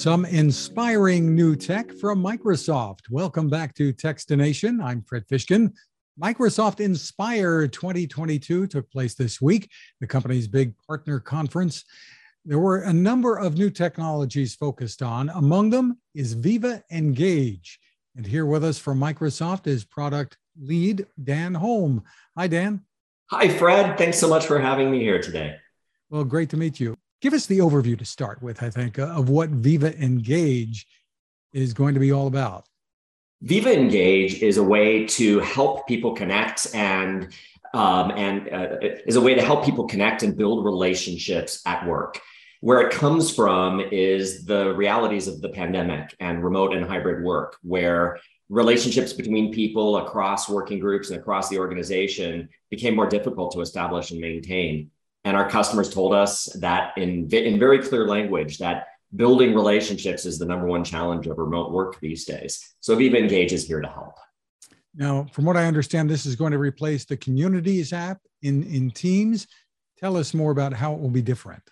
Some inspiring new tech from Microsoft. Welcome back to Techstination. I'm Fred Fishkin. Microsoft Inspire 2022 took place this week, the company's big partner conference. There were a number of new technologies focused on. Among them is Viva Engage. And here with us from Microsoft is product lead Dan Holme. Hi, Dan. Hi, Fred. Thanks so much for having me here today. Well, great to meet you. Give us the overview to start with, I think, of what Viva Engage is going to be all about. Viva Engage is a way to help people connect and um, and uh, is a way to help people connect and build relationships at work. Where it comes from is the realities of the pandemic and remote and hybrid work, where relationships between people across working groups and across the organization became more difficult to establish and maintain. And our customers told us that in, in very clear language that building relationships is the number one challenge of remote work these days. So Viva Engage is here to help. Now, from what I understand, this is going to replace the Communities app in, in Teams. Tell us more about how it will be different.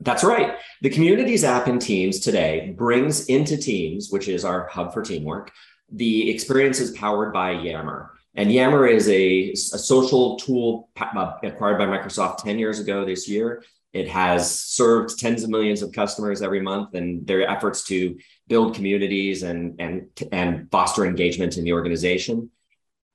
That's right. The Communities app in Teams today brings into Teams, which is our hub for teamwork, the experiences powered by Yammer. And Yammer is a, a social tool uh, acquired by Microsoft 10 years ago this year. It has served tens of millions of customers every month, and their efforts to build communities and, and, and foster engagement in the organization.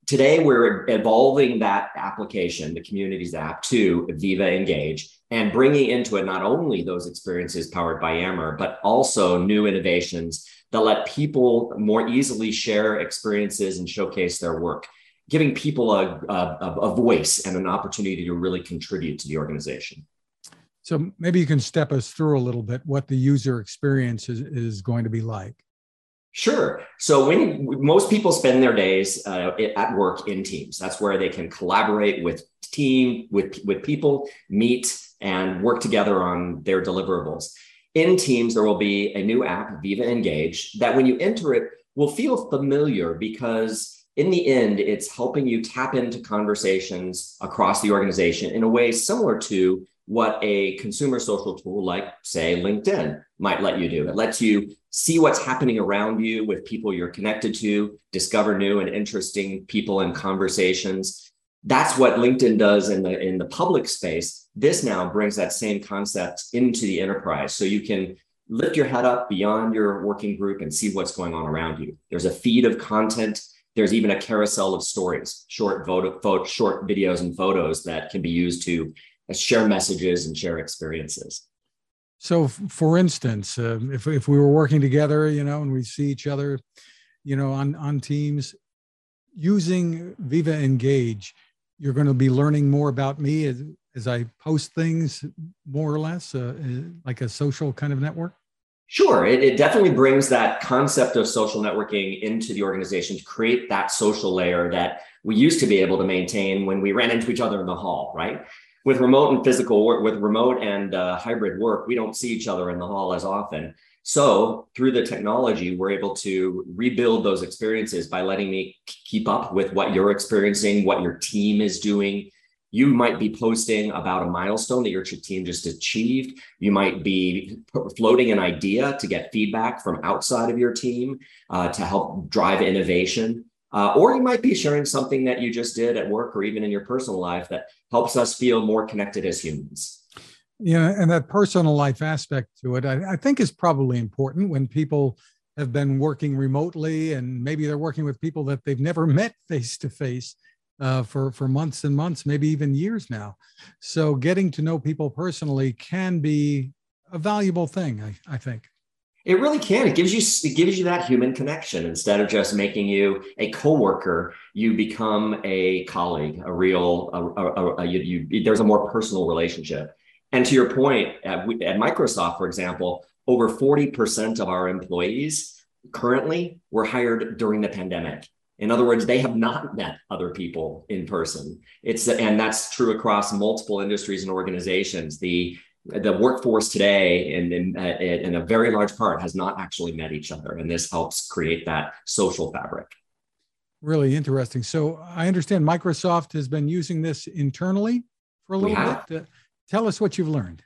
Today, we're evolving that application, the Communities app, to Viva Engage and bringing into it not only those experiences powered by Yammer, but also new innovations that let people more easily share experiences and showcase their work giving people a, a, a voice and an opportunity to really contribute to the organization. So maybe you can step us through a little bit what the user experience is, is going to be like. Sure. So when most people spend their days uh, at work in teams, that's where they can collaborate with team, with, with people, meet and work together on their deliverables. In Teams, there will be a new app, Viva Engage, that when you enter it will feel familiar because in the end, it's helping you tap into conversations across the organization in a way similar to what a consumer social tool like, say, LinkedIn might let you do. It lets you see what's happening around you with people you're connected to, discover new and interesting people and conversations. That's what LinkedIn does in the in the public space. This now brings that same concept into the enterprise. So you can lift your head up beyond your working group and see what's going on around you. There's a feed of content there's even a carousel of stories, short short videos and photos that can be used to uh, share messages and share experiences. So, for instance, uh, if if we were working together, you know, and we see each other, you know, on on Teams, using Viva Engage, you're going to be learning more about me as, as I post things, more or less, uh, uh like a social kind of network. Sure, it, it, definitely brings that concept of social networking into the organization to create that social layer that we used to be able to maintain when we ran into each other in the hall, right? With remote and physical work, with remote and uh, hybrid work, we don't see each other in the hall as often. So through the technology, we're able to rebuild those experiences by letting me keep up with what you're experiencing, what your team is doing, you might be posting about a milestone that your team just achieved. You might be floating an idea to get feedback from outside of your team uh, to help drive innovation. Uh, or you might be sharing something that you just did at work or even in your personal life that helps us feel more connected as humans. Yeah, and that personal life aspect to it, I, I think, is probably important when people have been working remotely and maybe they're working with people that they've never met face to face uh, for for months and months, maybe even years now. So getting to know people personally can be a valuable thing, I, I think. It really can. It gives you it gives you that human connection instead of just making you a coworker. You become a colleague, a real. A, a, a, you, you, there's a more personal relationship. And to your point, at, at Microsoft, for example, over forty percent of our employees currently were hired during the pandemic. In other words, they have not met other people in person. It's and that's true across multiple industries and organizations. The the workforce today, in, in, in a very large part, has not actually met each other, and this helps create that social fabric. Really interesting. So I understand Microsoft has been using this internally for a little bit. Uh, tell us what you've learned.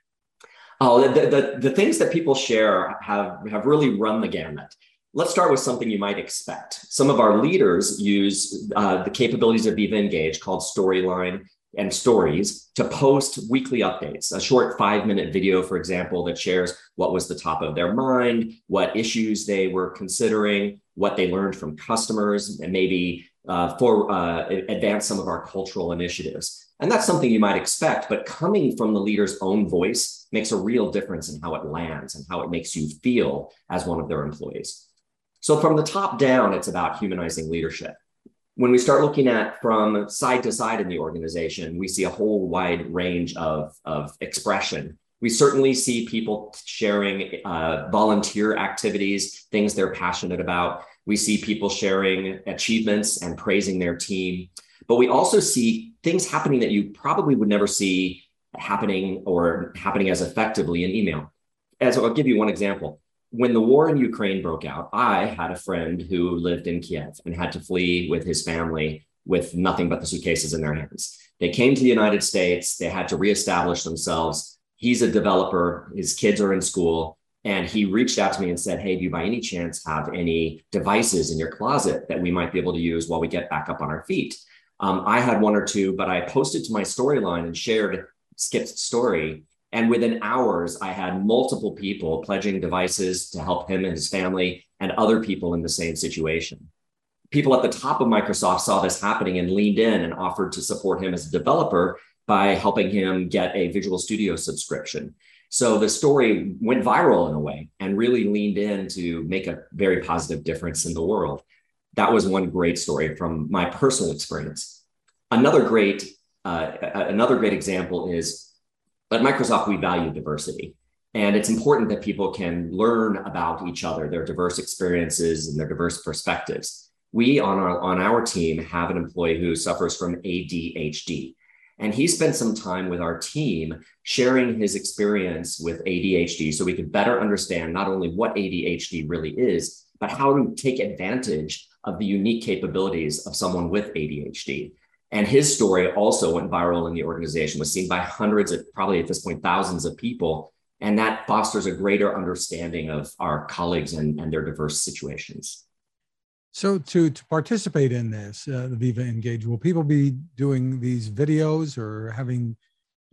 Oh, the, the, the things that people share have, have really run the gamut. Let's start with something you might expect. Some of our leaders use uh, the capabilities of Viva Engage called Storyline and Stories to post weekly updates. A short five minute video, for example, that shares what was the top of their mind, what issues they were considering, what they learned from customers, and maybe uh, for uh, advance some of our cultural initiatives. And that's something you might expect, but coming from the leader's own voice makes a real difference in how it lands and how it makes you feel as one of their employees. So from the top down, it's about humanizing leadership. When we start looking at from side to side in the organization, we see a whole wide range of, of expression. We certainly see people sharing uh, volunteer activities, things they're passionate about. We see people sharing achievements and praising their team. But we also see things happening that you probably would never see happening or happening as effectively in email. As I'll give you one example when the war in Ukraine broke out, I had a friend who lived in Kiev and had to flee with his family with nothing but the suitcases in their hands. They came to the United States, they had to reestablish themselves. He's a developer, his kids are in school. And he reached out to me and said, Hey, do you by any chance have any devices in your closet that we might be able to use while we get back up on our feet? Um, I had one or two, but I posted to my storyline and shared Skip's story and within hours, I had multiple people pledging devices to help him and his family and other people in the same situation. People at the top of Microsoft saw this happening and leaned in and offered to support him as a developer by helping him get a Visual Studio subscription. So the story went viral in a way and really leaned in to make a very positive difference in the world. That was one great story from my personal experience. Another great, uh, another great example is at Microsoft, we value diversity. And it's important that people can learn about each other, their diverse experiences and their diverse perspectives. We on our, on our team have an employee who suffers from ADHD. And he spent some time with our team sharing his experience with ADHD so we could better understand not only what ADHD really is, but how to take advantage of the unique capabilities of someone with ADHD. And his story also went viral in the organization, was seen by hundreds of, probably at this point, thousands of people. And that fosters a greater understanding of our colleagues and, and their diverse situations. So, to, to participate in this, uh, the Viva Engage, will people be doing these videos or having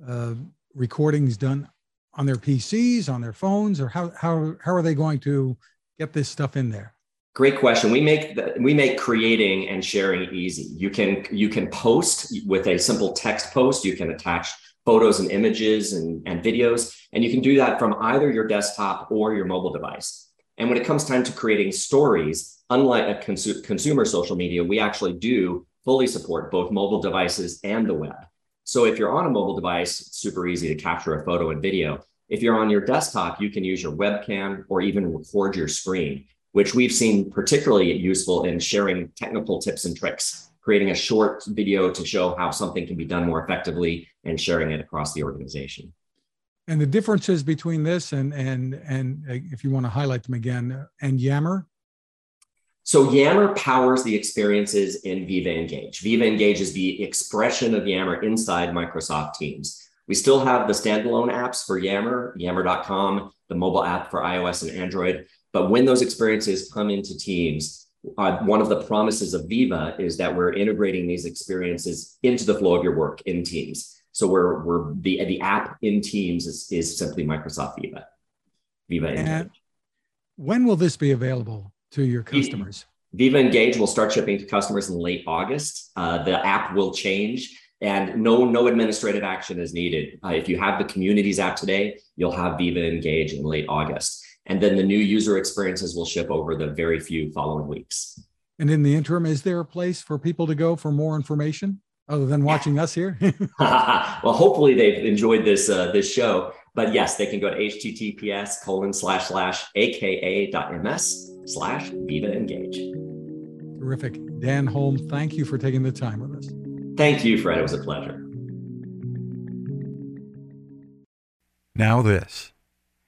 uh, recordings done on their PCs, on their phones, or how, how, how are they going to get this stuff in there? Great question. We make the, we make creating and sharing easy. You can you can post with a simple text post. You can attach photos and images and, and videos, and you can do that from either your desktop or your mobile device. And when it comes time to creating stories, unlike a consu- consumer social media, we actually do fully support both mobile devices and the web. So if you're on a mobile device, it's super easy to capture a photo and video. If you're on your desktop, you can use your webcam or even record your screen which we've seen particularly useful in sharing technical tips and tricks, creating a short video to show how something can be done more effectively and sharing it across the organization. And the differences between this and and and uh, if you want to highlight them again, uh, and Yammer. So Yammer powers the experiences in Viva Engage. Viva Engage is the expression of Yammer inside Microsoft Teams. We still have the standalone apps for Yammer, yammer.com, the mobile app for iOS and Android, but when those experiences come into teams, uh, one of the promises of Viva is that we're integrating these experiences into the flow of your work in Teams. So we're we're the the app in Teams is, is simply Microsoft Viva. Viva Engage. When will this be available to your customers? Viva Engage will start shipping to customers in late August. Uh, the app will change and no no administrative action is needed. Uh, if you have the communities app today, you'll have Viva Engage in late August. And then the new user experiences will ship over the very few following weeks. And in the interim, is there a place for people to go for more information other than watching us here? well, hopefully they've enjoyed this uh, this show. But yes, they can go to https colon slash slash aka.ms slash Viva Engage. Terrific. Dan Holme, thank you for taking the time with us. Thank you, Fred. It was a pleasure. Now, this.